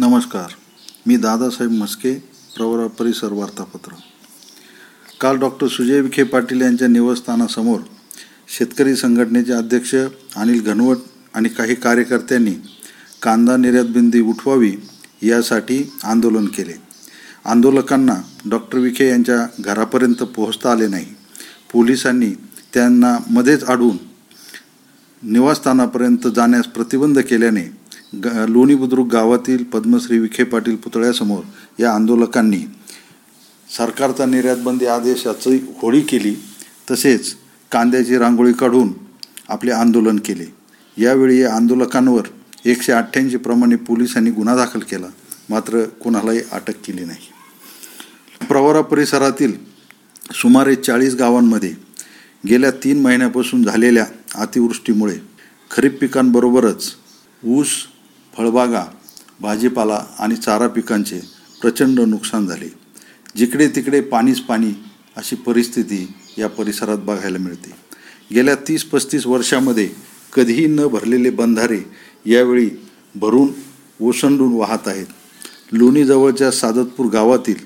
नमस्कार. मी दादासाहेब मस्के प्रवरा परिसर वार्तापत्र. काल डॉक्टर सुजय विखे पाटील यांच्या निवासस्थानासमोर शेतकरी संघटनेचे अध्यक्ष अनिल घनवट आणि काही कार्यकर्त्यांनी कांदा निर्यातबिंदी उठवावी यासाठी आंदोलन केले. आंदोलकांना डॉक्टर विखे यांच्या घरापर्यंत पोहोचता आले नाही. पोलिसांनी त्यांना मध्येच अडवून निवासस्थानापर्यंत जाण्यास प्रतिबंध केल्याने ग लोणी बुद्रुक गावातील पद्मश्री विखे पाटील पुतळ्यासमोर या आंदोलकांनी सरकारचा निर्यातबंदी आदेशाची होळी केली तसेच कांद्याची रांगोळी काढून आपले आंदोलन केले. यावेळी या आंदोलकांवर एकशे अठ्ठ्याऐंशी प्रमाणे पोलिसांनी गुन्हा दाखल केला मात्र कोणालाही अटक केली नाही. प्रवरा परिसरातील सुमारे चाळीस गावांमध्ये गेल्या तीन महिन्यापासून झालेल्या अतिवृष्टीमुळे खरीप पिकांबरोबरच ऊस फळबागा भाजीपाला आणि चारा पिकांचे प्रचंड नुकसान झाले. जिकडे तिकडे पाणीच पाणी अशी परिस्थिती या परिसरात बघायला मिळते. गेल्या तीस पस्तीस वर्षामध्ये कधीही न भरलेले बंधारे यावेळी भरून ओसंडून वाहत आहेत. लोणीजवळच्या सादतपूर गावातील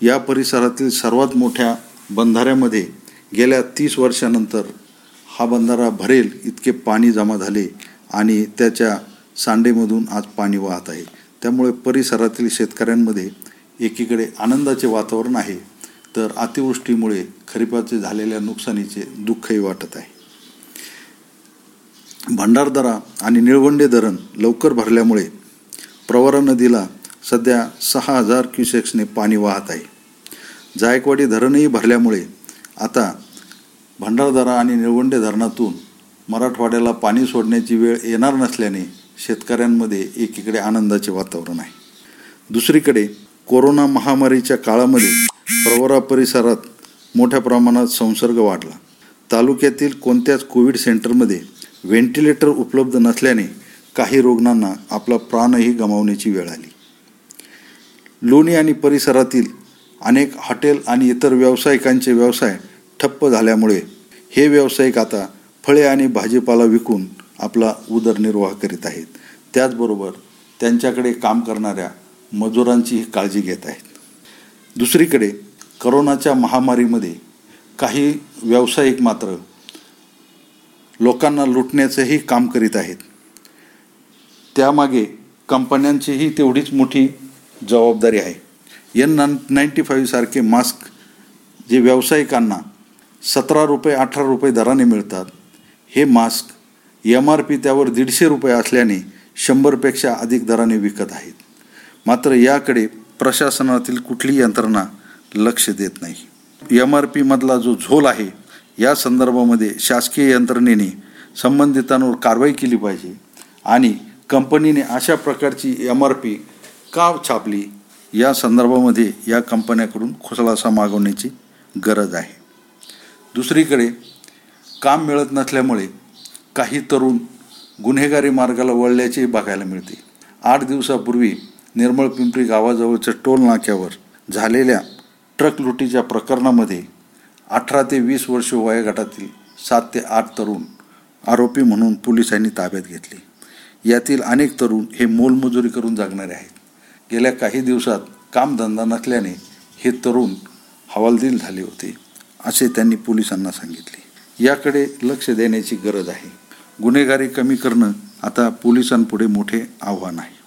या परिसरातील सर्वात मोठ्या बंधाऱ्यामध्ये गेल्या तीस वर्षानंतर हा बंधारा भरेल इतके पाणी जमा झाले आणि त्याच्या सांडेमधून आज पाणी वाहत आहे. त्यामुळे परिसरातील शेतकऱ्यांमध्ये एकीकडे आनंदाचे वातावरण आहे तर अतिवृष्टीमुळे खरीपाचे झालेल्या नुकसानीचे दुःखही वाटत आहे. भंडारदरा आणि निळवंडे धरण लवकर भरल्यामुळे प्रवरा नदीला सध्या सहा हजार क्युसेक्सने पाणी वाहत आहे. जायकवाडी धरणही भरल्यामुळे आता भंडारदरा आणि निळवंडे धरणातून मराठवाड्याला पाणी सोडण्याची वेळ येणार नसल्याने शेतकऱ्यांमध्ये एकीकडे आनंदाचे वातावरण आहे. दुसरीकडे कोरोना महामारीच्या काळामध्ये प्रवरा परिसरात मोठ्या प्रमाणात संसर्ग वाढला. तालुक्यातील कोणत्याच कोविड सेंटरमध्ये व्हेंटिलेटर उपलब्ध नसल्याने काही रुग्णांना आपला प्राणही गमावण्याची वेळ आली. लोणी आणि परिसरातील अनेक हॉटेल आणि इतर व्यावसायिकांचे व्यवसाय ठप्प झाल्यामुळे हे व्यावसायिक आता फळे आणि भाजीपाला विकून आपला उदरनिर्वाह करीत आहेत. त्याचबरोबर त्यांच्याकडे काम करणाऱ्या मजुरांचीही काळजी घेत आहेत. दुसरीकडे करोनाच्या महामारीमध्ये काही व्यावसायिक मात्र लोकांना लुटण्याचंही काम करीत आहेत. त्यामागे कंपन्यांचीही तेवढीच मोठी जबाबदारी आहे. एन नान नाईन्टी फाईव्हसारखे मास्क जे व्यावसायिकांना सतरा रुपये अठरा रुपये दराने मिळतात हे मास्क एम आर पी त्यावर दीडशे रुपये असल्याने शंभरपेक्षा अधिक दराने विकत आहेत. मात्र याकडे प्रशासनातील कुठलीही यंत्रणा लक्ष देत नाही. एम आर पीमधला जो झोल आहे या संदर्भामध्ये शासकीय यंत्रणेने संबंधितांवर कारवाई केली पाहिजे आणि कंपनीने अशा प्रकारची एम आर पी का छापली या संदर्भामध्ये या कंपन्याकडून खुसलासा मागवण्याची गरज आहे. दुसरीकडे काम मिळत नसल्यामुळे काही तरुण गुन्हेगारी मार्गाला वळल्याचे बघायला मिळते. आठ दिवसापूर्वी निर्मळ पिंपरी गावाजवळच्या टोल नाक्यावर झालेल्या ट्रक लुटीच्या प्रकरणामध्ये अठरा ते वीस वर्ष वयोगटातील सात ते आठ तरुण आरोपी म्हणून पोलिसांनी ताब्यात घेतले. यातील अनेक तरुण हे मोलमजुरी करून जगणारे आहेत. गेल्या काही दिवसात कामधंदा नसल्याने हे तरुण हवालदिल झाले होते असे त्यांनी पोलिसांना सांगितले. याकडे लक्ष देण्याची गरज आहे. गुन्हेगारी कमी करणं आता पोलिसांपुढे मोठे आव्हान आहे.